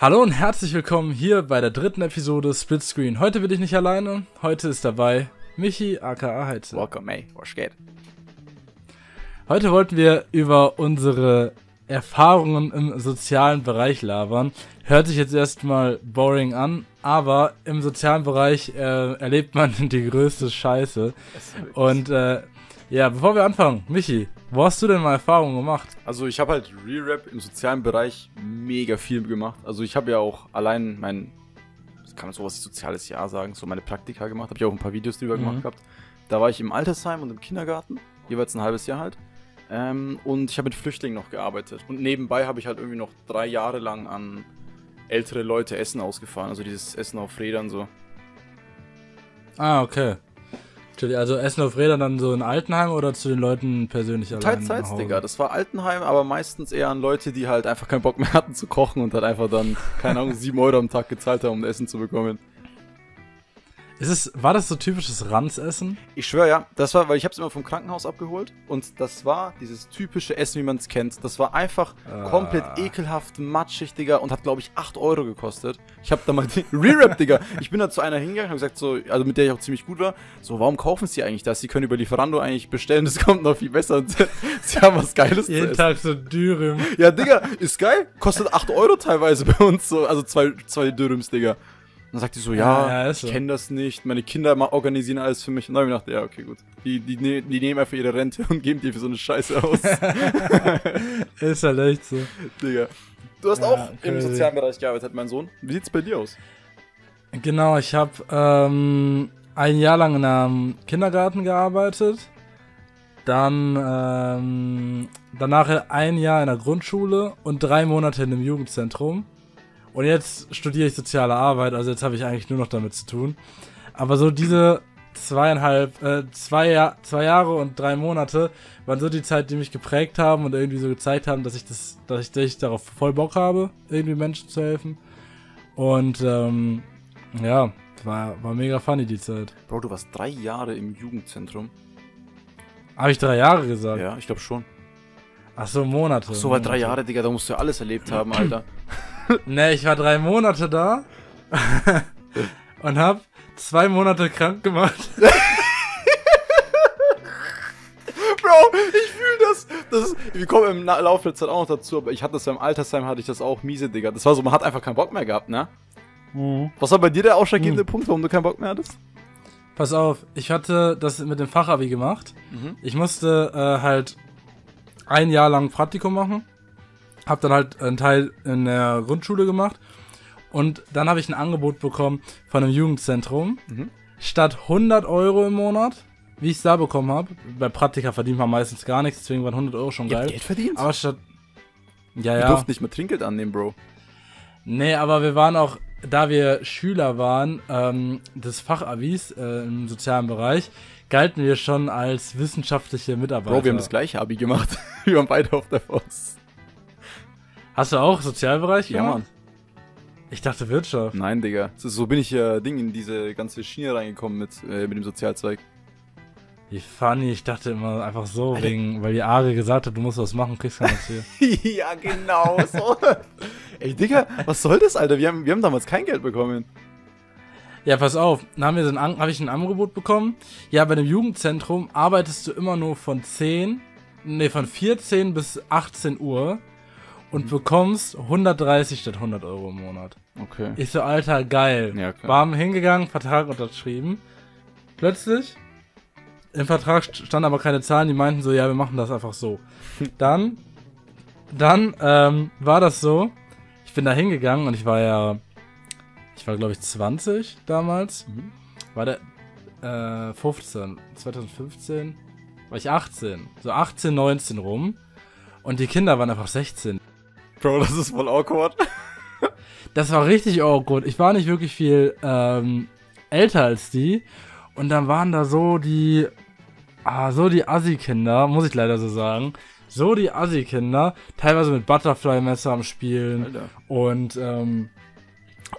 Hallo und herzlich willkommen hier bei der dritten Episode Splitscreen. Heute bin ich nicht alleine, heute ist dabei Michi aka Heize. Welcome, ey, was geht? Heute wollten wir über unsere Erfahrungen im sozialen Bereich labern. Hört sich jetzt erstmal boring an, aber im sozialen Bereich äh, erlebt man die größte Scheiße. Und äh, ja, bevor wir anfangen, Michi, wo hast du denn mal Erfahrungen gemacht? Also ich habe halt Real Rap im sozialen Bereich mega viel gemacht. Also ich habe ja auch allein mein, kann man sowas wie soziales Jahr sagen, so meine Praktika gemacht. Habe ich auch ein paar Videos drüber Mhm. gemacht gehabt. Da war ich im Altersheim und im Kindergarten, jeweils ein halbes Jahr halt. Ähm, und ich habe mit Flüchtlingen noch gearbeitet. Und nebenbei habe ich halt irgendwie noch drei Jahre lang an ältere Leute Essen ausgefahren. Also dieses Essen auf Rädern so. Ah, okay. Entschuldigung, Also Essen auf Rädern dann so in Altenheim oder zu den Leuten persönlich allein? Hause? Digga. Das war Altenheim, aber meistens eher an Leute, die halt einfach keinen Bock mehr hatten zu kochen und halt einfach dann, keine Ahnung, sieben Euro am Tag gezahlt haben, um Essen zu bekommen. Ist es, war das so typisches Ranzessen? Ich schwöre, ja, das war, weil ich hab's immer vom Krankenhaus abgeholt und das war dieses typische Essen, wie man es kennt. Das war einfach komplett Ah. ekelhaft, matschig, Digga, und hat, glaube ich, 8 Euro gekostet. Ich hab da mal die Re-Rap, Digga. Ich bin da zu einer hingegangen und gesagt, so, also mit der ich auch ziemlich gut war, so, warum kaufen sie eigentlich das? Sie können über Lieferando eigentlich bestellen, das kommt noch viel besser und sie haben was Geiles Jeden. Tag so Dürüm. Ja, Digga, ist geil. Kostet 8 Euro teilweise bei uns so. Also zwei, zwei Dürrums, Digga. Dann sagt die so, ja, Ja, ja, ich so. kenne das nicht. Meine Kinder organisieren alles für mich. Und dann hab ich gedacht, ja, okay, gut. Die, die, ne- die nehmen einfach ihre Rente und geben die für so eine Scheiße aus. Ist halt echt so. Digga. Du hast Ja, auch im crazy. sozialen Bereich gearbeitet, mein Sohn. Wie sieht's bei dir aus? Genau, ich habe ähm, ein Jahr lang in einem Kindergarten gearbeitet. Dann ähm, danach ein Jahr in der Grundschule und drei Monate in einem Jugendzentrum. Und jetzt studiere ich soziale Arbeit, also jetzt habe ich eigentlich nur noch damit zu tun. Aber so diese zweieinhalb, äh, zwei, zwei Jahre und drei Monate waren so die Zeit, die mich geprägt haben und irgendwie so gezeigt haben, dass ich das, dass ich, dass ich darauf voll Bock habe, irgendwie Menschen zu helfen. Und ähm, ja, war, war mega funny die Zeit. Bro, du warst drei Jahre im Jugendzentrum. Habe ich drei Jahre gesagt? Ja, ich glaube schon. Ach so, Monate. Ach so, weil drei. Jahre, Digga, da musst du ja alles erlebt haben, Alter. Ne, ich war drei Monate da und hab zwei Monate krank gemacht. Bro, ich fühle das. das ist, wir kommen im Laufe der Zeit auch noch dazu, aber ich hatte das ja im Altersheim, hatte ich das auch miese, Digga. Das war so, man hat einfach keinen Bock mehr gehabt, ne? Was war bei dir der ausschlaggebende Punkt, warum du keinen Bock mehr hattest? Pass auf, ich hatte das mit dem Fachabi gemacht. Mhm. Ich musste äh, halt ein Jahr lang Praktikum machen. Hab dann halt einen Teil in der Grundschule gemacht. Und dann habe ich ein Angebot bekommen von einem Jugendzentrum. Mhm. Statt 100 Euro im Monat, wie ich es da bekommen habe. Bei Praktika verdient man meistens gar nichts, deswegen waren 100 Euro schon geil. Geld verdient? Aber statt... Ja, Wir ja. durften nicht mehr Trinkgeld annehmen, Bro. Nee, aber wir waren auch, da wir Schüler waren, ähm, des Fachabis äh, im sozialen Bereich, galten wir schon als wissenschaftliche Mitarbeiter. Bro, wir haben das gleiche Abi gemacht. wir waren beide auf der Faust. Hast du auch Sozialbereich Ja, gemacht? Mann. Ich dachte Wirtschaft. Nein, Digga. So, bin ich ja Ding in diese ganze Schiene reingekommen mit, äh, mit dem Sozialzweig. Wie funny, ich dachte immer einfach so, Alter. wegen, weil die Ari gesagt hat, du musst was machen, kriegst kein Ziel. ja, genau so. Ey, Digga, was soll das, Alter? Wir haben, wir haben damals kein Geld bekommen. Ja, pass auf, dann haben wir so ein, hab ich ein Angebot bekommen. Ja, bei dem Jugendzentrum arbeitest du immer nur von 10, nee, von 14 bis 18 Uhr und Mhm. bekommst 130 statt 100 Euro im Monat. Okay. Ich so, Alter, geil. Ja, klar. Warm hingegangen, Vertrag unterschrieben. Plötzlich, im Vertrag st- standen aber keine Zahlen, die meinten so, ja, wir machen das einfach so. Dann, dann ähm, war das so, ich bin da hingegangen und ich war ja, ich war glaube ich 20 damals. Mhm. War der äh, 15, 2015 war ich 18. So 18, 19 rum. Und die Kinder waren einfach 16. Bro, das ist voll awkward. Das war richtig awkward. Ich war nicht wirklich viel ähm, älter als die. Und dann waren da so die, ah, so die Assi-Kinder, muss ich leider so sagen. So die Assi-Kinder, teilweise mit Butterfly-Messer am Spielen Alter. und ähm,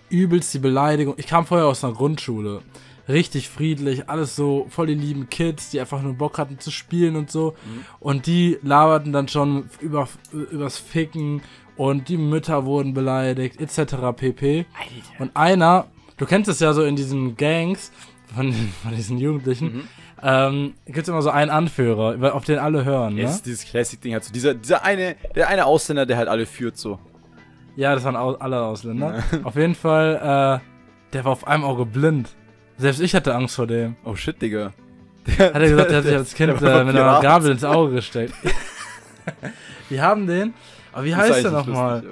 übelst die Beleidigung. Ich kam vorher aus einer Grundschule. Richtig friedlich, alles so voll die lieben Kids, die einfach nur Bock hatten zu spielen und so. Und die laberten dann schon über, übers Ficken und die Mütter wurden beleidigt, etc. pp. Und einer, du kennst es ja so in diesen Gangs von, von diesen Jugendlichen, Mhm. ähm, gibt es immer so einen Anführer, auf den alle hören, ne? Jetzt dieses Classic-Ding halt so. Dieser, dieser eine, der eine Ausländer, der halt alle führt so. Ja, das waren au alle Ausländer. Auf jeden Fall, äh, der war auf einem Auge blind. Selbst ich hatte Angst vor dem. Oh shit, Digga. Hat er gesagt, er hat sich als Kind der äh, mit einer. Gabel ins Auge gesteckt. Die haben den, aber wie Das heißt der nochmal?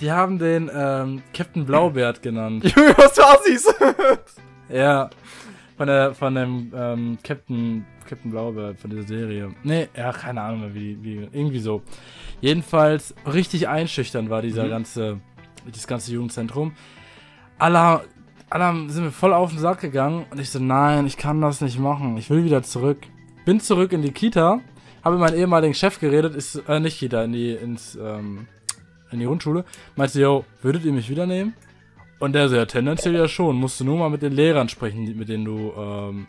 Die haben den ähm, Captain Blaubert genannt. Junge, was für Assis? Ja, von der, von dem ähm, Captain, Captain Blaubert, von dieser Serie. Nee, ja, keine Ahnung mehr, wie, wie, irgendwie so. Jedenfalls richtig einschüchternd war dieser Mhm. ganze, das ganze Jugendzentrum. Alle, alle sind mir voll auf den Sack gegangen und ich so, nein, ich kann das nicht machen, ich will wieder zurück. Bin zurück in die Kita, habe mit meinem ehemaligen Chef geredet, ist, äh, nicht Kita, in die, ins, ähm, in die Grundschule. Meinte, yo, würdet ihr mich wieder nehmen? Und der so, ja, tendenziell ja schon. Musst du nur mal mit den Lehrern sprechen, mit denen du ähm,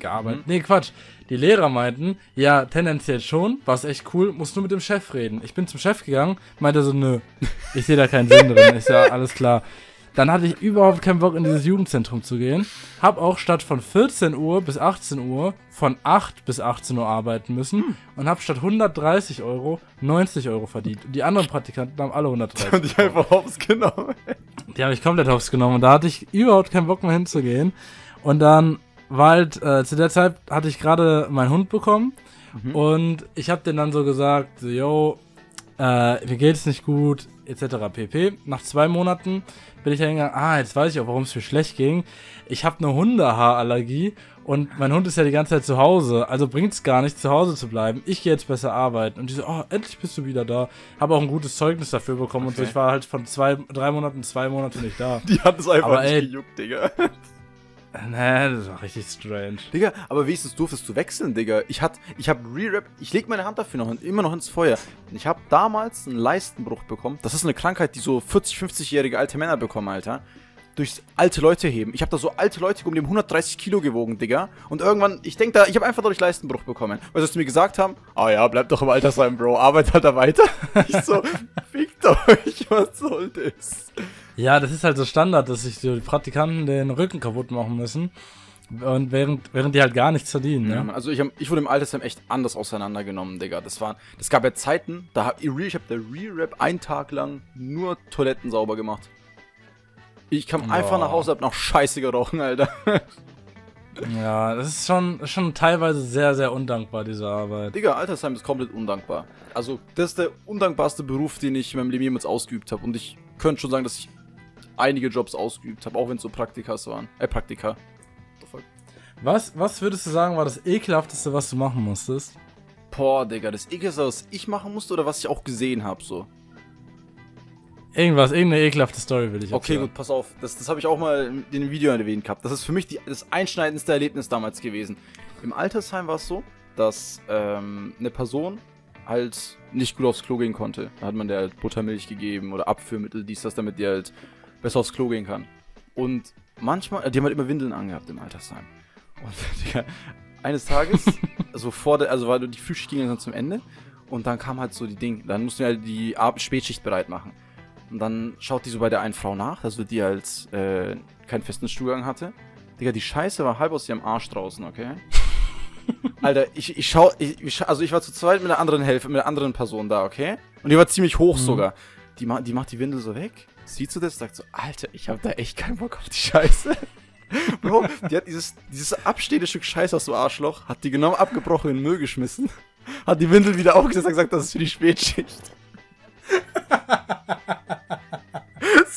gearbeitet. Nee, Quatsch. Die Lehrer meinten, ja, tendenziell schon, war es echt cool, musst nur mit dem Chef reden. Ich bin zum Chef gegangen, meinte so, nö, ich sehe da keinen Sinn drin. Ich ja, alles klar. Dann hatte ich überhaupt keinen Bock, in dieses Jugendzentrum zu gehen. Hab auch statt von 14 Uhr bis 18 Uhr von 8 bis 18 Uhr arbeiten müssen und hab statt 130 Euro 90 Euro verdient. Und die anderen Praktikanten haben alle 130 Und ich einfach hops genommen. die habe ich komplett hops genommen und da hatte ich überhaupt keinen Bock mehr hinzugehen. Und dann war halt, äh, zu der Zeit hatte ich gerade meinen Hund bekommen und ich habe den dann so gesagt, yo, äh, mir geht's nicht gut, etc. pp. Nach zwei Monaten bin ich dann gegangen, ah, jetzt weiß ich auch, warum es mir schlecht ging. Ich habe eine Hundehaarallergie und mein Hund ist ja die ganze Zeit zu Hause, also bringt's gar nicht, zu Hause zu bleiben. Ich gehe jetzt besser arbeiten. Und die so, oh, endlich bist du wieder da. Habe auch ein gutes Zeugnis dafür bekommen und so. Okay. Ich war halt von zwei, drei Monaten, zwei Monate nicht da. Die hat es einfach Aber nicht ey- gejuckt, Digga. Nee, das war richtig strange. Digga, aber wenigstens durftest du wechseln, Digga. Ich hat, ich hab Re-Rap, ich leg meine Hand dafür noch immer noch ins Feuer. Ich hab damals einen Leistenbruch bekommen. Das ist eine Krankheit, die so 40, 50-jährige alte Männer bekommen, Alter. Durchs alte Leute heben. Ich hab da so alte Leute um die haben 130 Kilo gewogen, Digga. Und irgendwann, ich denk da, ich hab einfach dadurch Leistenbruch bekommen. Weil sie mir gesagt haben, ah ja, bleib doch im Altersheim, Bro, arbeit halt da weiter. Ich so, fickt euch, was soll das? Ja, das ist halt so Standard, dass sich die Praktikanten den Rücken kaputt machen müssen. Und während, während die halt gar nichts verdienen, Ja, ne? Also ich, hab, ich wurde im Altersheim echt anders auseinandergenommen, Digga. Das waren, das gab ja Zeiten, da hab ich, ich hab der Re-Rap einen Tag lang nur Toiletten sauber gemacht. Ich kam einfach Boah. nach Hause, hab noch Scheiße gerochen, Alter. Ja, das ist schon, schon teilweise sehr, sehr undankbar, diese Arbeit. Digga, Altersheim ist komplett undankbar. Also, das ist der undankbarste Beruf, den ich in meinem Leben jemals ausgeübt habe. Und ich könnte schon sagen, dass ich einige Jobs ausgeübt habe, auch wenn es so Praktikas waren. Äh, Praktika. Was, was würdest du sagen, war das ekelhafteste, was du machen musstest? Boah, Digga, das Ekelste, was ich machen musste oder was ich auch gesehen habe, so. Irgendwas, irgendeine ekelhafte Story will ich jetzt Okay, gut, pass auf. Das, das habe ich auch mal in dem Video erwähnt gehabt. Das ist für mich die, das einschneidendste Erlebnis damals gewesen. Im Altersheim war es so, dass ähm, eine Person halt nicht gut aufs Klo gehen konnte. Da hat man der halt Buttermilch gegeben oder Abführmittel, dies, das, damit die halt besser aufs Klo gehen kann. Und manchmal, die haben halt immer Windeln angehabt im Altersheim. Und Digga, eines Tages, also vor der, also war die Frühschicht ging dann zum Ende und dann kam halt so die Ding, dann mussten wir halt die Ab Spätschicht bereit machen. Und dann schaut die so bei der einen Frau nach, also die halt äh, keinen festen Stuhlgang hatte. Digga, die Scheiße war halb aus ihrem Arsch draußen, okay? Alter, ich, ich schau, ich, also ich war zu zweit mit einer anderen Helfer, mit einer anderen Person da, okay? Und die war ziemlich hoch Mhm. sogar. Die, ma die macht die Windel so weg, sieht so das, sagt so, Alter, ich hab da echt keinen Bock auf die Scheiße. Bro, die hat dieses, dieses abstehende Stück Scheiße aus dem Arschloch, hat die genommen, abgebrochen in den Müll geschmissen, hat die Windel wieder aufgesetzt und gesagt, das ist für die Spätschicht.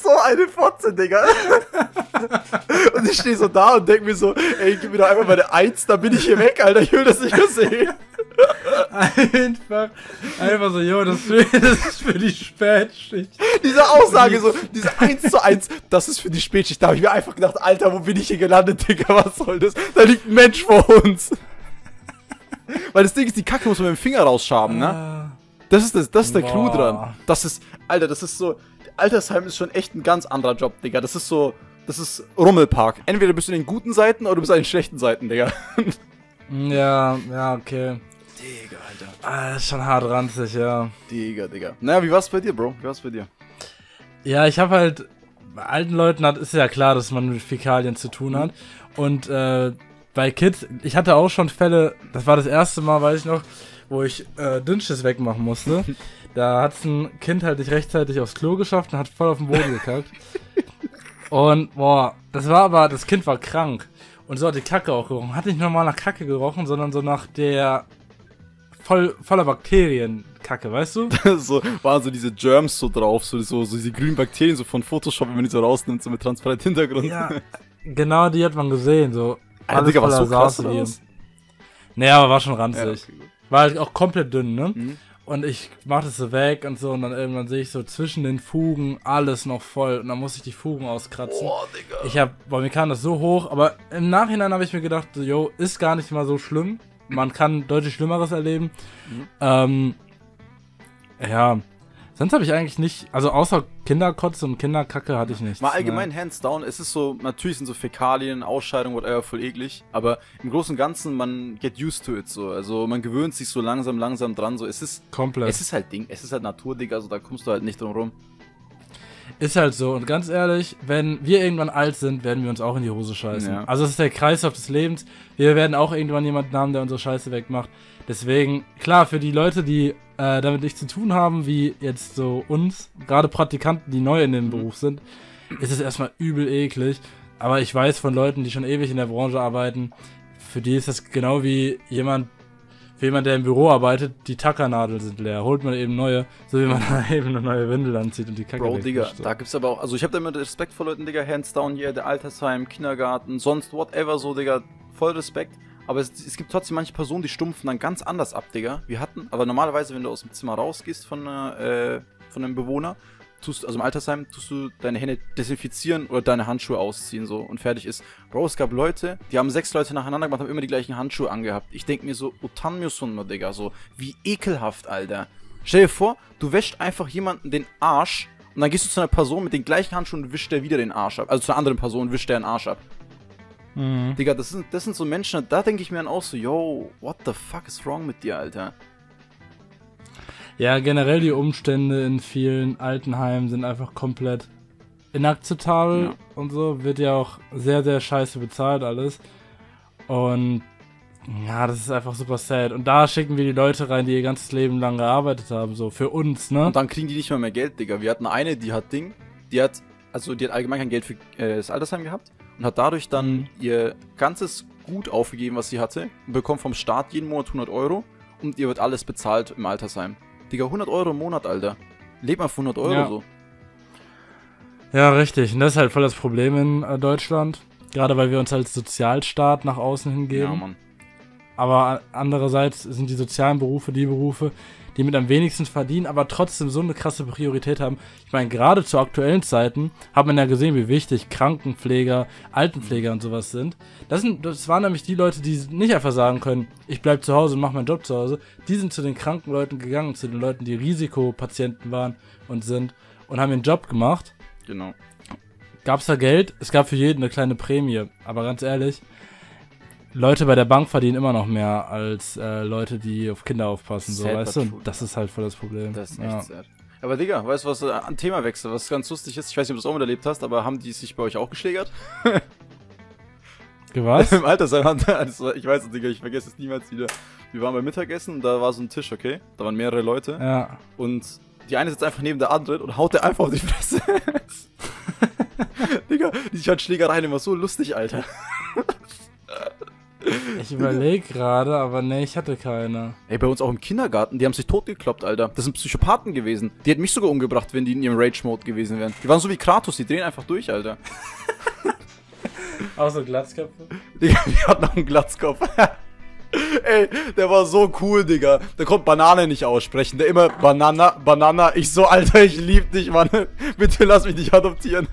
So eine Fotze, Digga. und ich stehe so da und denk mir so, ey, gib mir doch einfach meine Eins, dann bin ich hier weg, Alter, ich will das nicht mehr sehen. Einfach, einfach so, jo, das, ist für- das ist für die Spätschicht. Diese Aussage so, diese 1 zu 1, das ist für die Spätschicht. Da habe ich mir einfach gedacht, Alter, wo bin ich hier gelandet, Digga, was soll das? Da liegt ein Mensch vor uns. Weil das Ding ist, die Kacke muss man mit dem Finger rausschaben, ne? Das ist, das, das ist der Clou dran. Das ist, Alter, das ist so, Altersheim ist schon echt ein ganz anderer Job, Digga. Das ist so, das ist Rummelpark. Entweder bist du in den guten Seiten oder du bist an den schlechten Seiten, Digga. Ja, ja, okay. Digga, Alter. Ah, das ist schon hart ranzig, ja. Digga, Digga. Naja, wie war's bei dir, Bro? Wie war's bei dir? Ja, ich habe halt, bei alten Leuten hat, ist ja klar, dass man mit Fäkalien zu tun hat. Und äh, bei Kids, ich hatte auch schon Fälle, das war das erste Mal, weiß ich noch, wo ich äh, Dünnschiss wegmachen musste. Da hat's ein Kind halt nicht rechtzeitig aufs Klo geschafft und hat voll auf den Boden gekackt. Und boah, das war aber, das Kind war krank. Und so hat die Kacke auch gerochen. Hat nicht normal nach Kacke gerochen, sondern so nach der voll, voller Bakterien Kacke, weißt du? so waren so diese Germs so drauf, so, so, so diese grünen Bakterien so von Photoshop, wenn man die so rausnimmt, so mit transparent Hintergrund. Ja, genau die hat man gesehen, so. Alter, Digga, was so krass? Nee, aber war schon Ja, ranzig. okay, gut. War halt auch komplett dünn, ne? Mhm. Und ich mach das so weg und so und dann irgendwann sehe ich so zwischen den Fugen alles noch voll und dann muss ich die Fugen auskratzen. Boah, Digga. Ich hab, boah, mir kam das so hoch, aber im Nachhinein habe ich mir gedacht, so, yo, ist gar nicht mal so schlimm. Man kann deutlich Schlimmeres erleben. Mhm. Ähm, ja, sonst habe ich eigentlich nicht, also außer Kinderkotze und Kinderkacke hatte ich nichts. Mal ne? allgemein hands down, es ist so, natürlich sind so Fäkalien, Ausscheidungen, whatever, voll eklig, aber im Großen und Ganzen, man get used to it so, also man gewöhnt sich so langsam, langsam dran, so, es ist, Komplett. es ist halt Ding, es ist halt Natur, Digga, also da kommst du halt nicht drum rum. Ist halt so. Und ganz ehrlich, wenn wir irgendwann alt sind, werden wir uns auch in die Hose scheißen. Ja. Also es ist der Kreislauf des Lebens. Wir werden auch irgendwann jemanden haben, der unsere Scheiße wegmacht. Deswegen, klar, für die Leute, die äh, damit nichts zu tun haben, wie jetzt so uns, gerade Praktikanten, die neu in dem Mhm. Beruf sind, ist es erstmal übel eklig. Aber ich weiß von Leuten, die schon ewig in der Branche arbeiten, für die ist das genau wie jemand, für jemand, der im Büro arbeitet, die Tackernadeln sind leer. Holt man eben neue, so wie man eben eine neue Windel anzieht und die Kacke Bro, Digga, wegwischt. da gibt's aber auch, also ich habe da immer Respekt vor Leuten, Digga, hands down hier, der Altersheim, Kindergarten, sonst whatever so, Digga, voll Respekt. Aber es, es gibt trotzdem manche Personen, die stumpfen dann ganz anders ab, Digga. Wir hatten, aber normalerweise, wenn du aus dem Zimmer rausgehst von, äh, von einem Bewohner, tust, also im Altersheim, tust du deine Hände desinfizieren oder deine Handschuhe ausziehen so und fertig ist. Bro, es gab Leute, die haben sechs Leute nacheinander gemacht, haben immer die gleichen Handschuhe angehabt. Ich denk mir so, Utan Musunno, Digga, so, wie ekelhaft, Alter. Stell dir vor, du wäschst einfach jemanden den Arsch und dann gehst du zu einer Person mit den gleichen Handschuhen und wischt der wieder den Arsch ab. Also zu einer anderen Person wischt der den Arsch ab. Mhm. Digga, das sind, das sind so Menschen, da denke ich mir dann auch so, yo, what the fuck is wrong mit dir, Alter? Ja, generell die Umstände in vielen Altenheimen sind einfach komplett inakzeptabel Ja. und so. Wird ja auch sehr, sehr scheiße bezahlt alles. Und ja, das ist einfach super sad. Und da schicken wir die Leute rein, die ihr ganzes Leben lang gearbeitet haben, so für uns, ne? Und dann kriegen die nicht mal mehr Geld, Digga. Wir hatten eine, die hat Ding, die hat, also die hat allgemein kein Geld für äh, das Altersheim gehabt und hat dadurch dann Mhm. ihr ganzes Gut aufgegeben, was sie hatte, und bekommt vom Staat jeden Monat 100 Euro und ihr wird alles bezahlt im Altersheim. Digga, 100 Euro im Monat, Alter. Lebt mal von 100 Euro Ja. so. Ja, richtig. Und das ist halt voll das Problem in äh, Deutschland. Gerade weil wir uns als Sozialstaat nach außen hingeben. Ja, Mann. Aber andererseits sind die sozialen Berufe die Berufe, die mit am wenigsten verdienen, aber trotzdem so eine krasse Priorität haben. Ich meine, gerade zu aktuellen Zeiten hat man ja gesehen, wie wichtig Krankenpfleger, Altenpfleger und sowas sind. Das, sind, das waren nämlich die Leute, die nicht einfach sagen können, ich bleib zu Hause und mach meinen Job zu Hause. Die sind zu den kranken Leuten gegangen, zu den Leuten, die Risikopatienten waren und sind und haben ihren Job gemacht. Genau. Gab's da Geld? Es gab für jeden eine kleine Prämie. Aber ganz ehrlich, Leute bei der Bank verdienen immer noch mehr als äh, Leute, die auf Kinder aufpassen. So, Sad weißt du? Und das ist halt voll das Problem. Das ist echt ja. sad. Aber Digga, weißt du was, äh, an Themawechsel, was ganz lustig ist? Ich weiß nicht, ob du es auch miterlebt hast, aber haben die sich bei euch auch geschlägert? Was? Im Altersheim haben also, ich weiß es, Digga, ich vergesse es niemals wieder. Wir waren beim Mittagessen und da war so ein Tisch, okay? Da waren mehrere Leute. ja. Und die eine sitzt einfach neben der anderen und haut der einfach auf die Fresse. Digga, die fand Schlägereien immer so lustig, Alter. Ich überlege gerade, aber nee, ich hatte keine. Ey, bei uns auch im Kindergarten, die haben sich totgekloppt, Alter. Das sind Psychopathen gewesen. Die hätten mich sogar umgebracht, wenn die in ihrem Rage-Mode gewesen wären. Die waren so wie Kratos, die drehen einfach durch, Alter. Außer Glatzköpfe? Digga, die hatten noch einen Glatzkopf. Ey, der war so cool, Digga. Der konnte Banane nicht aussprechen. Der immer Banana, Banana. Ich so, Alter, ich lieb dich, Mann. Bitte lass mich nicht adoptieren.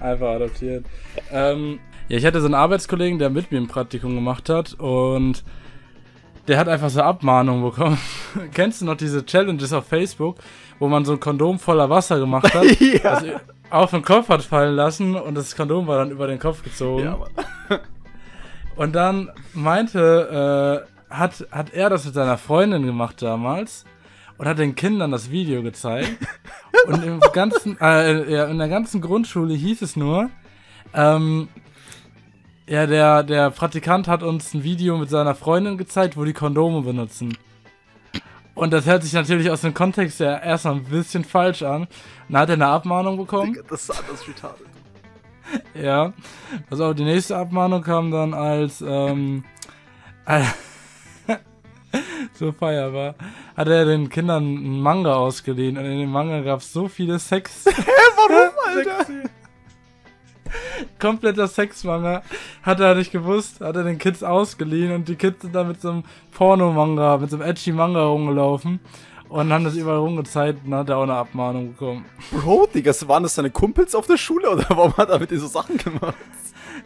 Einfach adoptiert. Ähm, ja, ich hatte so einen Arbeitskollegen, der mit mir ein Praktikum gemacht hat und der hat einfach so Abmahnungen bekommen. Kennst du noch diese Challenges auf Facebook, wo man so ein Kondom voller Wasser gemacht hat? ja. Also auf den Kopf hat fallen lassen und das Kondom war dann über den Kopf gezogen. ja. Und dann meinte, äh, hat, hat er das mit seiner Freundin gemacht damals und hat den Kindern das Video gezeigt. und im ganzen, äh, ja, in der ganzen Grundschule hieß es nur, ähm, ja, der, der Praktikant hat uns ein Video mit seiner Freundin gezeigt, wo die Kondome benutzen. Und das hört sich natürlich aus dem Kontext ja erstmal ein bisschen falsch an. Und dann hat er eine Abmahnung bekommen. Digga, das ist alles retarded. Ja. Also die nächste Abmahnung kam dann als, ähm, so feier war, hat er den Kindern einen Manga ausgeliehen und in dem Manga gab es so viele Sex. Hä, warum, Alter? Kompletter Sex-Manga. Hat er nicht gewusst, hat er den Kids ausgeliehen und die Kids sind da mit so einem Porno-Manga, mit so einem edgy Manga rumgelaufen und haben das überall rumgezeigt und dann hat er auch eine Abmahnung bekommen. Bro, Digga, waren das deine Kumpels auf der Schule oder warum hat er mit dir so Sachen gemacht?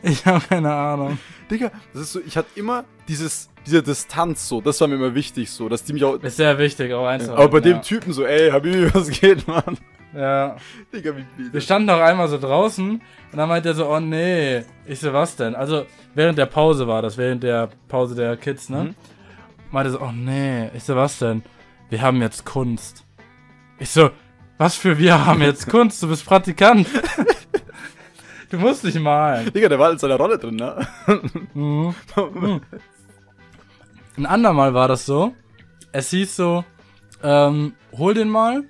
Ich habe keine Ahnung. Digga, das ist so, ich hatte immer dieses, diese Distanz so, das war mir immer wichtig so, dass die mich auch. Ist sehr wichtig, auch eins. aber bei ja. dem Typen so, ey, Habibi, was geht, Mann? Ja. Digga, wie Wir viel? standen auch einmal so draußen und dann meinte er so, oh nee. Ich so, was denn? Also, während der Pause war das, während der Pause der Kids, ne? Mhm. Meinte so, oh nee. Ich so, was denn? Wir haben jetzt Kunst. Ich so, was für wir haben jetzt Kunst? Du bist Praktikant. du musst nicht malen. Digga, der war in seiner Rolle drin, ne? Mhm. Ein andermal war das so. Es hieß so, ähm, hol den mal.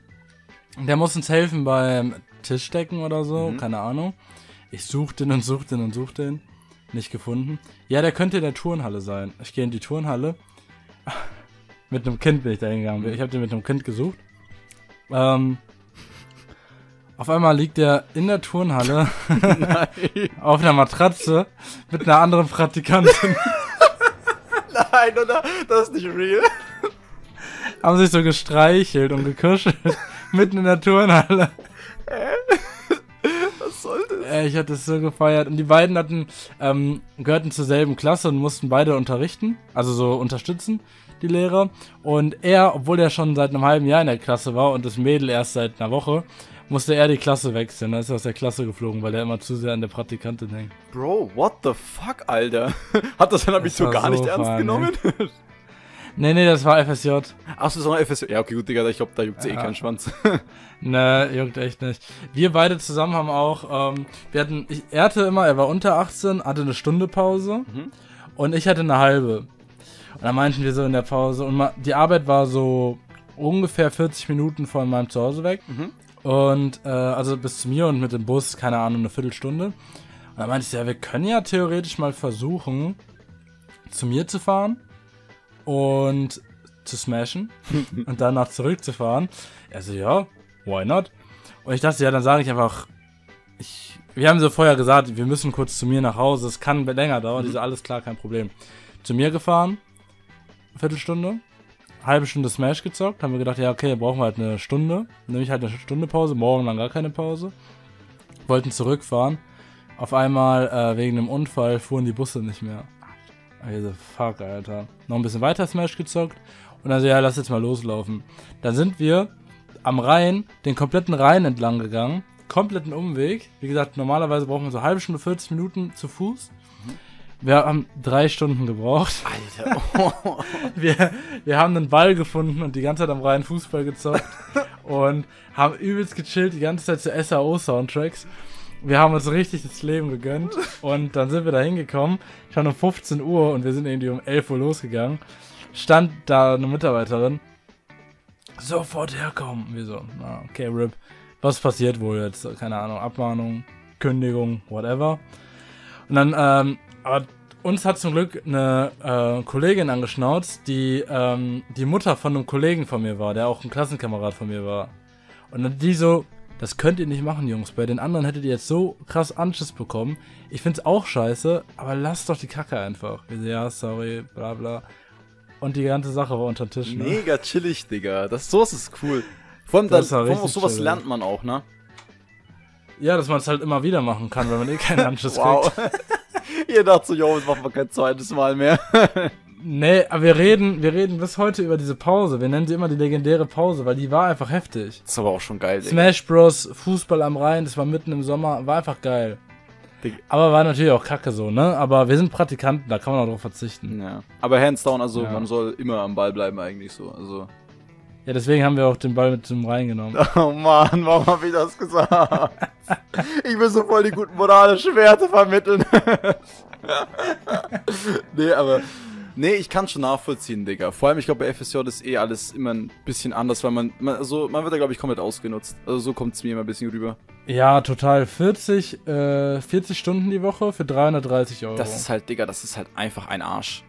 Der muss uns helfen beim Tischdecken oder so, Mhm. keine Ahnung. Ich such den und such den und such den. Nicht gefunden. Ja, der könnte in der Turnhalle sein. Ich gehe in die Turnhalle. mit einem Kind bin ich da hingegangen. Ich habe den mit einem Kind gesucht. Ähm, auf einmal liegt er in der Turnhalle auf einer Matratze mit einer anderen Praktikantin. Nein, oder? Das ist nicht real. haben sich so gestreichelt und gekuschelt. mitten in der Turnhalle. Was soll das? Ich hatte es so gefeiert. Und die beiden hatten, ähm, gehörten zur selben Klasse und mussten beide unterrichten. Also so unterstützen, die Lehrer. Und er, obwohl er schon seit einem halben Jahr in der Klasse war und das Mädel erst seit einer Woche, musste er die Klasse wechseln. Da ist er aus der Klasse geflogen, weil er immer zu sehr an der Praktikantin hängt. Bro, what the fuck, Alter? Hat das sein Abitur gar nicht so ernst funny. genommen? Nee, nee, das war FSJ. Achso, so ein FSJ. Ja, okay, gut, Digga, ich glaube, da juckt eh Ja. keinen Schwanz. Ne, juckt echt nicht. Wir beide zusammen haben auch, ähm, wir hatten, ich, er hatte immer, er war unter 18, hatte eine Stunde Pause Mhm. und ich hatte eine halbe. Und dann meinten wir so in der Pause, und ma- die Arbeit war so ungefähr 40 Minuten von meinem Zuhause weg. Mhm. Und, äh, also bis zu mir und mit dem Bus, keine Ahnung, eine Viertelstunde. Und dann meinte ich, ja, wir können ja theoretisch mal versuchen, zu mir zu fahren und zu smashen und danach zurückzufahren. Er so, ja, why not? Und ich dachte, ja, dann sage ich einfach, ich, wir haben so vorher gesagt, wir müssen kurz zu mir nach Hause, es kann länger dauern, die so, alles klar, kein Problem. Zu mir gefahren, Viertelstunde, halbe Stunde Smash gezockt, haben wir gedacht, ja, okay, brauchen wir halt eine Stunde, nehme ich halt eine Stunde Pause, morgen dann gar keine Pause. Wollten zurückfahren, auf einmal, äh, wegen einem Unfall, fuhren die Busse nicht mehr. Also, fuck, Alter. Noch ein bisschen weiter Smash gezockt und dann so, ja, lass jetzt mal loslaufen. Dann sind wir am Rhein, den kompletten Rhein entlang gegangen, kompletten Umweg. Wie gesagt, normalerweise brauchen wir so eine halbe Stunde, 40 Minuten zu Fuß. Wir haben drei Stunden gebraucht. Alter. Wir, wir haben einen Ball gefunden und die ganze Zeit am Rhein Fußball gezockt und haben übelst gechillt die ganze Zeit zu SAO-Soundtracks. Wir haben uns richtig das Leben gegönnt und dann sind wir da hingekommen, schon um 15 Uhr und wir sind irgendwie um 11 Uhr losgegangen. Stand da eine Mitarbeiterin, sofort herkommen. Wir so, na, okay, RIP. Was passiert wohl jetzt? Keine Ahnung, Abmahnung, Kündigung, whatever. Und dann, ähm, aber uns hat zum Glück eine äh, Kollegin angeschnauzt, die ähm, die Mutter von einem Kollegen von mir war, der auch ein Klassenkamerad von mir war. Und dann die so, das könnt ihr nicht machen, Jungs. Bei den anderen hättet ihr jetzt so krass Anschiss bekommen. Ich find's auch scheiße, aber lasst doch die Kacke einfach. So, ja, sorry, bla bla. Und die ganze Sache war unter den Tisch. Ne? Mega chillig, Digga. Das, sowas ist cool. Vor allem, Das war vor allem sowas chillig. lernt man auch, ne? Ja, dass man es halt immer wieder machen kann, wenn man eh keinen Anschiss Wow. kriegt. Ihr dacht so, yo, jetzt machen wir kein zweites Mal mehr. Nee, aber wir reden, wir reden bis heute über diese Pause. Wir nennen sie immer die legendäre Pause, weil die war einfach heftig. Das ist aber auch schon geil, Digga. Smash Bros, Fußball am Rhein, das war mitten im Sommer, war einfach geil. Aber war natürlich auch kacke so, ne? Aber wir sind Praktikanten, da kann man auch drauf verzichten. Ja. Aber hands down, also Ja. man soll immer am Ball bleiben eigentlich so. Also. Ja, deswegen haben wir auch den Ball mit zum reingenommen. Oh Mann, warum habe ich das gesagt? Ich will so voll die guten moralischen Werte vermitteln. nee, aber. Nee, ich kann schon nachvollziehen, Digga. Vor allem, ich glaube, bei FSJ ist eh alles immer ein bisschen anders, weil man, man also, man wird da, glaube ich, komplett ausgenutzt. Also, so kommt es mir immer ein bisschen rüber. Ja, total. 40, äh, 40 Stunden die Woche für 330 Euro. Das ist halt, Digga, das ist halt einfach ein Arsch.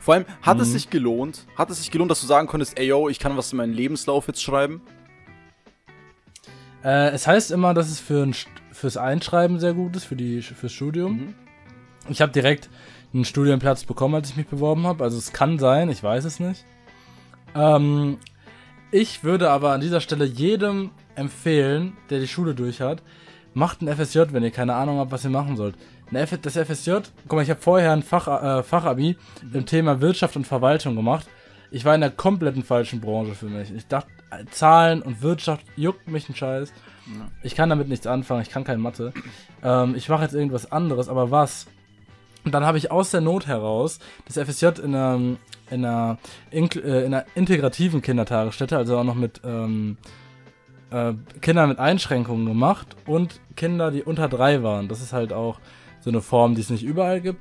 Vor allem, hat es Mhm. sich gelohnt? Hat es sich gelohnt, dass du sagen konntest, ey, yo, ich kann was in meinen Lebenslauf jetzt schreiben? äh, es heißt immer, dass es für ein, fürs Einschreiben sehr gut ist, für die, fürs Studium. Mhm. Ich habe direkt einen Studienplatz bekommen, als ich mich beworben habe. Also es kann sein, ich weiß es nicht. Ähm, ich würde aber an dieser Stelle jedem empfehlen, der die Schule durch hat, macht ein FSJ, wenn ihr keine Ahnung habt, was ihr machen sollt. Das FSJ, guck mal, ich habe vorher ein Fach, äh, Fachabi im Thema Wirtschaft und Verwaltung gemacht. Ich war in der kompletten falschen Branche für mich. Ich dachte, Zahlen und Wirtschaft juckt mich ein Scheiß. Ich kann damit nichts anfangen, ich kann kein Mathe. Ähm, ich mache jetzt irgendwas anderes, aber was? Und dann habe ich aus der Not heraus das FSJ in einer, in einer, inkl- äh, in einer integrativen Kindertagesstätte, also auch noch mit ähm, äh, Kindern mit Einschränkungen gemacht und Kinder, die unter drei waren. Das ist halt auch so eine Form, die es nicht überall gibt.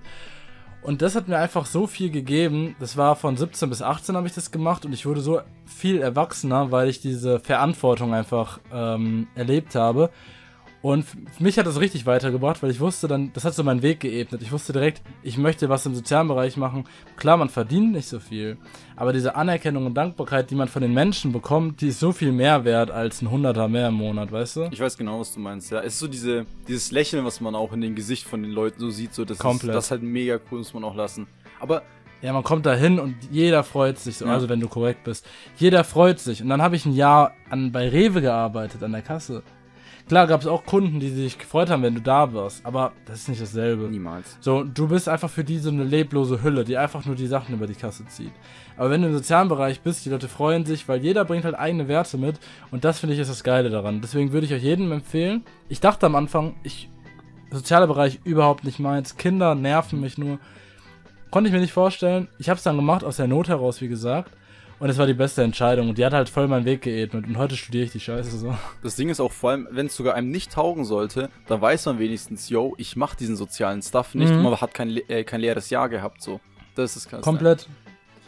Und das hat mir einfach so viel gegeben. Das war von 17 bis 18 habe ich das gemacht und ich wurde so viel erwachsener, weil ich diese Verantwortung einfach ähm, erlebt habe. Und mich hat das richtig weitergebracht, weil ich wusste dann, das hat so meinen Weg geebnet. Ich wusste direkt, ich möchte was im sozialen Bereich machen. Klar, man verdient nicht so viel, aber diese Anerkennung und Dankbarkeit, die man von den Menschen bekommt, die ist so viel mehr wert als ein Hunderter mehr im Monat, weißt du? Ich weiß genau, was du meinst. Ja, es ist so diese, dieses Lächeln, was man auch in dem Gesicht von den Leuten so sieht, so das Komplett. ist das ist halt mega cool, muss man auch lassen. Aber Ja, man kommt da hin und jeder freut sich, so, Ja. also wenn du korrekt bist. Jeder freut sich. Und dann habe ich ein Jahr an, bei Rewe gearbeitet, an der Kasse. Klar gab es auch Kunden, die sich gefreut haben, wenn du da warst, aber das ist nicht dasselbe. niemals. So, du bist einfach für die so eine leblose Hülle, die einfach nur die Sachen über die Kasse zieht. Aber wenn du im sozialen Bereich bist, die Leute freuen sich, weil jeder bringt halt eigene Werte mit und das finde ich ist das Geile daran. Deswegen würde ich euch jedem empfehlen. Ich dachte am Anfang, ich sozialer Bereich überhaupt nicht meins, Kinder nerven mich nur. Konnte ich mir nicht vorstellen. Ich habe es dann gemacht aus der Not heraus, wie gesagt. Und es war die beste Entscheidung. Und die hat halt voll meinen Weg geebnet. Und heute studiere ich die Scheiße so. Das Ding ist auch vor allem, wenn es sogar einem nicht taugen sollte, dann weiß man wenigstens, yo, ich mache diesen sozialen Stuff nicht Mhm. und man hat kein, äh, kein leeres Jahr gehabt, so. Das ist krass. Komplett.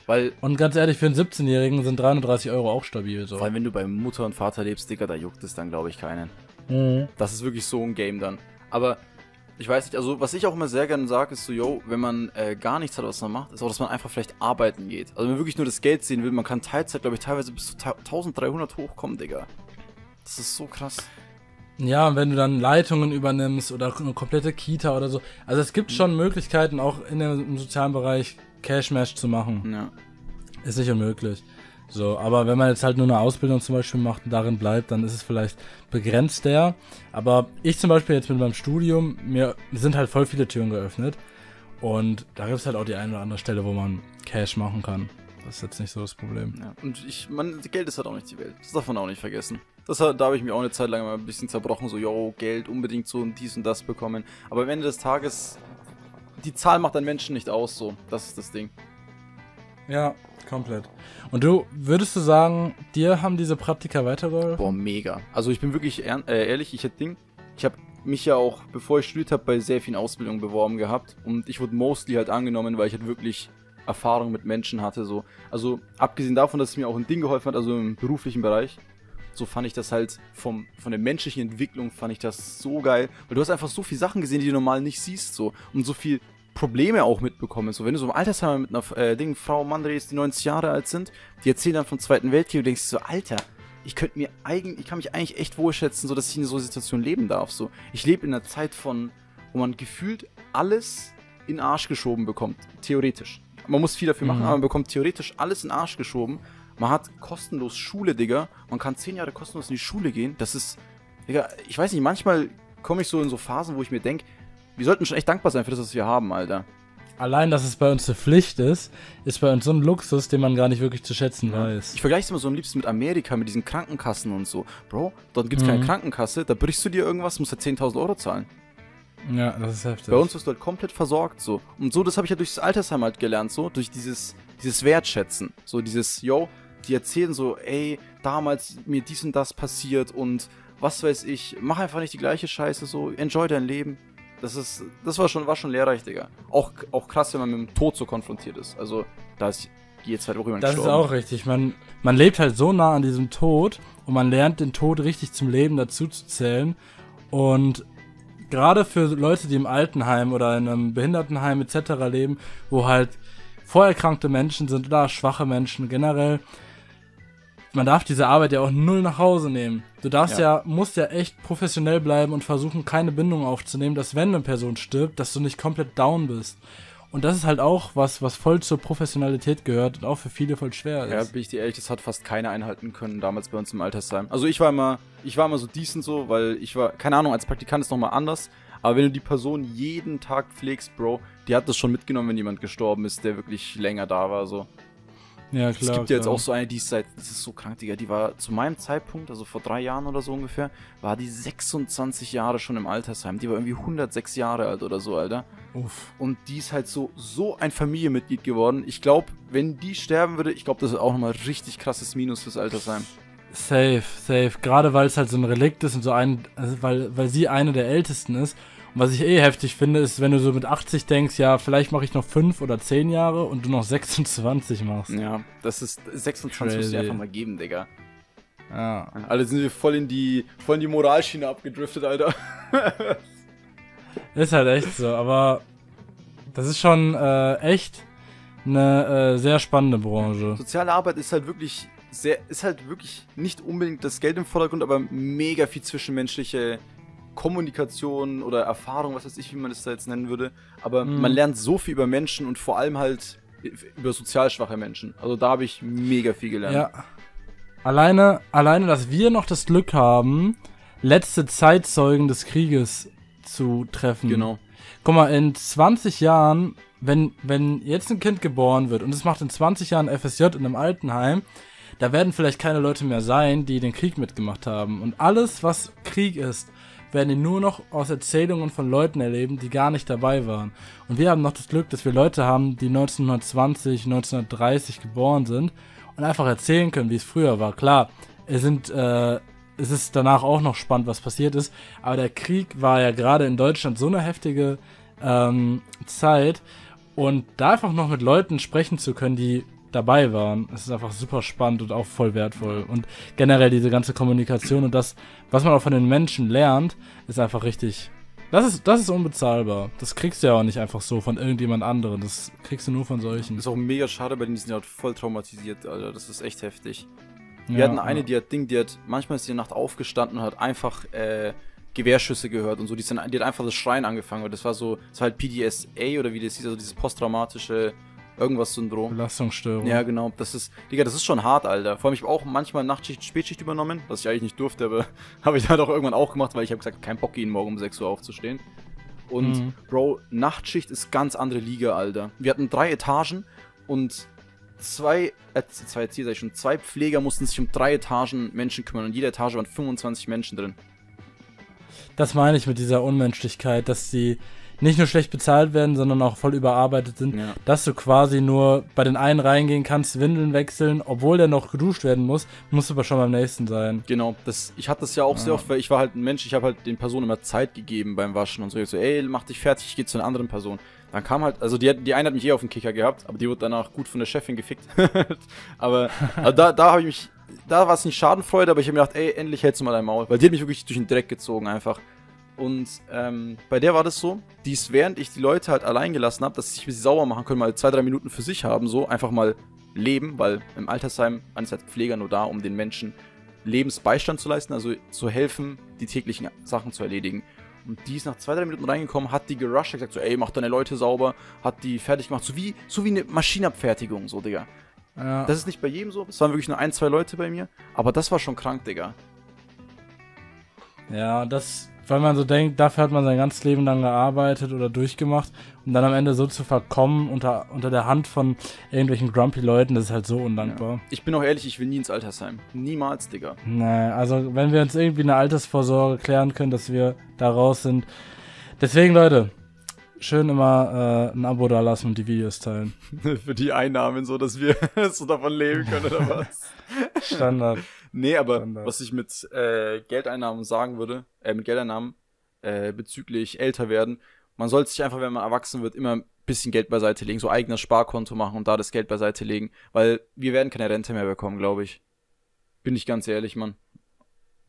Weil, Und ganz ehrlich, für einen 17-Jährigen sind 330 Euro auch stabil. So. vor allem wenn du bei Mutter und Vater lebst, Digga, da juckt es dann, glaube ich, keinen. Mhm. Das ist wirklich so ein Game dann. Aber ich weiß nicht, also was ich auch immer sehr gerne sage, ist so, yo, wenn man äh, gar nichts hat, was man macht, ist auch, dass man einfach vielleicht arbeiten geht. Also wenn man wirklich nur das Geld sehen will, man kann Teilzeit, glaube ich, teilweise bis zu 1300 hochkommen, Digga. Das ist so krass. Ja, und wenn du dann Leitungen übernimmst oder eine komplette Kita oder so. Also es gibt schon Möglichkeiten, auch in der, im sozialen Bereich Cash-Mash zu machen. Ja. Ist nicht unmöglich. So, aber wenn man jetzt halt nur eine Ausbildung zum Beispiel macht und darin bleibt, dann ist es vielleicht begrenzter. Aber ich zum Beispiel jetzt mit meinem Studium, mir sind halt voll viele Türen geöffnet. Und da gibt es halt auch die eine oder andere Stelle, wo man Cash machen kann. Das ist jetzt nicht so das Problem. Ja, und ich, man, Geld ist halt auch nicht die Welt. Das darf man auch nicht vergessen. Das, da habe ich mir auch eine Zeit lang mal ein bisschen zerbrochen, so, yo, Geld unbedingt so und dies und das bekommen. Aber am Ende des Tages, die Zahl macht einen Menschen nicht aus, so. Das ist das Ding. Ja, komplett. Und du, würdest du sagen, dir haben diese Praktika weitergeholfen? Boah, mega. Also ich bin wirklich ehr- äh, ehrlich, ich hätte Ding, ich habe mich ja auch, bevor ich studiert habe, bei sehr vielen Ausbildungen beworben gehabt. Und ich wurde mostly halt angenommen, weil ich halt wirklich Erfahrung mit Menschen hatte, so. Also, abgesehen davon, dass es mir auch ein Ding geholfen hat, also im beruflichen Bereich, so fand ich das halt vom, von der menschlichen Entwicklung fand ich das so geil, weil du hast einfach so viele Sachen gesehen, die du normal nicht siehst, so. Und so viel Probleme auch mitbekommen, so. Wenn du so im Altersheim mit einer äh, Ding, Frau, Mann redest, die 90 Jahre alt sind, die erzählen dann vom Zweiten Weltkrieg und denkst so, Alter, ich könnte mir eigentlich, ich kann mich eigentlich echt wohlschätzen, so dass ich in so einer Situation leben darf. So, ich lebe in einer Zeit von, wo man gefühlt alles in den Arsch geschoben bekommt. Theoretisch. Man muss viel dafür machen, Mhm. aber man bekommt theoretisch alles in den Arsch geschoben. Man hat kostenlos Schule, Digga. Man kann zehn Jahre kostenlos in die Schule gehen. Das ist, Digga, ich weiß nicht, manchmal komme ich so in so Phasen, wo ich mir denke, wir sollten schon echt dankbar sein für das, was wir haben, Alter. Allein, dass es bei uns eine Pflicht ist, ist bei uns so ein Luxus, den man gar nicht wirklich zu schätzen weiß. Ich vergleiche es immer so am liebsten mit Amerika, mit diesen Krankenkassen und so. Bro, dort gibt es keine Mhm. Krankenkasse, da brichst du dir irgendwas, musst du 10.000 Euro zahlen. Ja, das ist heftig. Bei uns wirst du halt komplett versorgt so. Und so, das habe ich ja durch das Altersheim halt gelernt, so, durch dieses, dieses Wertschätzen. So dieses, yo, die erzählen so, ey, damals mir dies und das passiert und was weiß ich, mach einfach nicht die gleiche Scheiße, so, enjoy dein Leben. Das ist, das war schon, war schon lehrreich, Digga. Auch, auch krass, wenn man mit dem Tod so konfrontiert ist. Also, da ist jetzt halt auch jemand Das ist auch richtig. Man, man lebt halt so nah an diesem Tod und man lernt den Tod richtig zum Leben dazu zu zählen. Und gerade für Leute, die im Altenheim oder in einem Behindertenheim etc. leben, wo halt vorerkrankte Menschen sind oder schwache Menschen generell, man darf diese Arbeit ja auch null nach Hause nehmen. Du darfst ja. ja, musst ja echt professionell bleiben und versuchen, keine Bindung aufzunehmen, dass wenn eine Person stirbt, dass du nicht komplett down bist. Und das ist halt auch was, was voll zur Professionalität gehört und auch für viele voll schwer ist. Ja, bin ich dir ehrlich, das hat fast keiner einhalten können damals bei uns im Altersheim. Also ich war immer, ich war immer so decent so, weil ich war, keine Ahnung, als Praktikant ist nochmal anders. Aber wenn du die Person jeden Tag pflegst, Bro, die hat das schon mitgenommen, wenn jemand gestorben ist, der wirklich länger da war, so. Ja, klar. Es gibt ja jetzt auch so eine, die ist seit, das ist so krank, Digga, die war zu meinem Zeitpunkt, also vor drei Jahren oder so ungefähr, war die 26 Jahre schon im Altersheim. Die war irgendwie 106 Jahre alt oder so, Alter. Uff. Und die ist halt so, so ein Familienmitglied geworden. Ich glaube, wenn die sterben würde, ich glaube, das ist auch nochmal richtig krasses Minus fürs Altersheim. Safe, safe. Gerade weil es halt so ein Relikt ist und so ein, also weil, weil sie eine der ältesten ist und was ich eh heftig finde, ist, wenn du so mit 80 denkst, ja, vielleicht mache ich noch 5 oder 10 Jahre und du noch 26 machst. Ja, das ist 26 musst du einfach mal geben, Digga. Ja. Alle sind wir voll in die, voll in die Moralschiene abgedriftet, Alter. ist halt echt so, aber das ist schon äh, echt eine äh, sehr spannende Branche. Soziale Arbeit ist halt wirklich sehr, ist halt wirklich nicht unbedingt das Geld im Vordergrund, aber mega viel zwischenmenschliche Kommunikation oder Erfahrung, was weiß ich, wie man das da jetzt nennen würde. Aber mhm. man lernt so viel über Menschen und vor allem halt über sozial schwache Menschen. Also da habe ich mega viel gelernt. Ja. Alleine, alleine, dass wir noch das Glück haben, letzte Zeitzeugen des Krieges zu treffen. Genau. Guck mal, in 20 Jahren, wenn, wenn jetzt ein Kind geboren wird und es macht in 20 Jahren FSJ in einem Altenheim, da werden vielleicht keine Leute mehr sein, die den Krieg mitgemacht haben. Und alles, was Krieg ist, werden ihn nur noch aus Erzählungen von Leuten erleben, die gar nicht dabei waren. Und wir haben noch das Glück, dass wir Leute haben, die 1920, 1930 geboren sind und einfach erzählen können, wie es früher war. Klar, es sind, äh, es ist danach auch noch spannend, was passiert ist, aber der Krieg war ja gerade in Deutschland so eine heftige ähm, Zeit und da einfach noch mit Leuten sprechen zu können, die dabei waren. Es ist einfach super spannend und auch voll wertvoll. Und generell diese ganze Kommunikation und das, was man auch von den Menschen lernt, ist einfach richtig. Das ist, das ist unbezahlbar. Das kriegst du ja auch nicht einfach so von irgendjemand anderem. Das kriegst du nur von solchen. Das ist auch mega schade, bei denen sind ja halt voll traumatisiert, Alter. Das ist echt heftig. Wir ja, hatten eine, ja. die hat Ding, die hat, manchmal ist die Nacht aufgestanden und hat einfach, äh, Gewehrschüsse gehört und so. Die, sind, die hat einfach das Schreien angefangen, das war so, das war halt PDSA oder wie das hieß, also dieses posttraumatische Irgendwas Syndrom. Belastungsstörung. Ja, genau. Das ist, Digga, das ist schon hart, Alter. Vor allem, ich habe auch manchmal Nachtschicht, Spätschicht übernommen, was ich eigentlich nicht durfte, aber habe ich dann auch irgendwann auch gemacht, weil ich habe gesagt, kein Bock, jeden Morgen um 6 Uhr aufzustehen. Und, mhm. Bro, Nachtschicht ist ganz andere Liga, Alter. Wir hatten drei Etagen und zwei, äh, zwei Erzieher, sag ich schon, zwei Pfleger mussten sich um drei Etagen Menschen kümmern und jede Etage waren 25 Menschen drin. Das meine ich mit dieser Unmenschlichkeit, dass sie nicht nur schlecht bezahlt werden, sondern auch voll überarbeitet sind, ja. dass du quasi nur bei den einen reingehen kannst, Windeln wechseln, obwohl der noch geduscht werden muss, musst du aber schon beim nächsten sein. Genau, das, ich hatte das ja auch ja. sehr oft, weil ich war halt ein Mensch, ich habe halt den Personen immer Zeit gegeben beim Waschen und so. Ich so, ey, mach dich fertig, ich gehe zu einer anderen Person. Dann kam halt, also die, die eine hat mich eh auf den Kicker gehabt, aber die wurde danach gut von der Chefin gefickt. aber also da, da habe ich mich, da war es nicht Schadenfreude, aber ich habe mir gedacht, ey, endlich hältst du mal dein Maul. Weil die hat mich wirklich durch den Dreck gezogen einfach. Und ähm, bei der war das so, die ist, während ich die Leute halt allein gelassen habe, dass sie sich ein bisschen sauber machen können, mal zwei, drei Minuten für sich haben, so einfach mal leben, weil im Altersheim man ist als Pfleger nur da, um den Menschen Lebensbeistand zu leisten, also zu helfen, die täglichen Sachen zu erledigen. Und die ist nach zwei, drei Minuten reingekommen, hat die gerusht, hat gesagt so, ey, mach deine Leute sauber, hat die fertig gemacht, so wie, so wie eine Maschinenabfertigung, so, Digga. Ja. Das ist nicht bei jedem so, es waren wirklich nur ein, zwei Leute bei mir, aber das war schon krank, Digga. Ja, das, weil man so denkt, dafür hat man sein ganzes Leben lang gearbeitet oder durchgemacht und dann am Ende so zu verkommen unter, unter der Hand von irgendwelchen grumpy Leuten, das ist halt so undankbar. Ja. Ich bin auch ehrlich, ich will nie ins Altersheim. Niemals, Digga. Nee, also wenn wir uns irgendwie eine Altersvorsorge klären können, dass wir da raus sind, Deswegen, Leute, schön immer äh, ein Abo da lassen und die Videos teilen. Für die Einnahmen, so dass wir so davon leben können oder was? Standard. Nee, aber Standard. was ich mit äh, Geldeinnahmen sagen würde, äh, mit Geldeinnahmen äh, bezüglich älter werden, man sollte sich einfach, wenn man erwachsen wird, immer ein bisschen Geld beiseite legen, so eigenes Sparkonto machen und da das Geld beiseite legen, weil wir werden keine Rente mehr bekommen, glaube ich. Bin ich ganz ehrlich, Mann.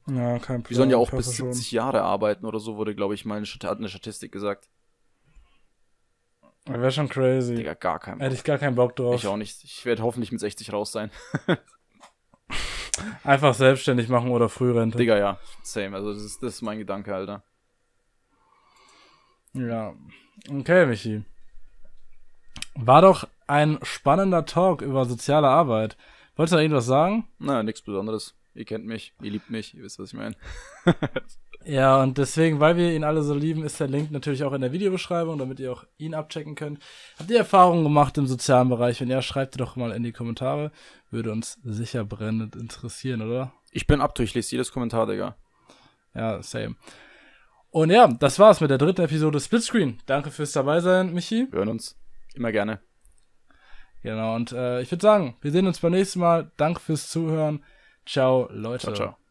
Ja, kein Problem. Wir sollen ja auch bis hoffe schon. 70 Jahre arbeiten oder so, wurde, glaube ich, mal eine, hat eine Statistik gesagt. Wäre schon crazy. Digga, gar kein Bock. Hätte ich gar keinen Bock drauf. Ich auch nicht. Ich werde hoffentlich mit 60 raus sein. Einfach selbstständig machen oder Frührente. Digga, ja. Same. Also, das ist, das ist mein Gedanke, Alter. Ja. Okay, Michi. War doch ein spannender Talk über soziale Arbeit. Wolltest du da irgendwas sagen? Na, nichts Besonderes. Ihr kennt mich, ihr liebt mich, ihr wisst, was ich meine. Ja, und deswegen, weil wir ihn alle so lieben, ist der Link natürlich auch in der Videobeschreibung, damit ihr auch ihn abchecken könnt. Habt ihr Erfahrungen gemacht im sozialen Bereich? Wenn ja, schreibt doch mal in die Kommentare. Würde uns sicher brennend interessieren, oder? Ich bin to, ich lese jedes Kommentar, Digga. Ja, same. Und ja, das war's mit der dritten Episode Splitscreen. Danke fürs dabei sein, Michi. Wir hören uns. Immer gerne. Genau, und äh, ich würde sagen, wir sehen uns beim nächsten Mal. Danke fürs Zuhören. Ciao, Leute. Ciao, ciao.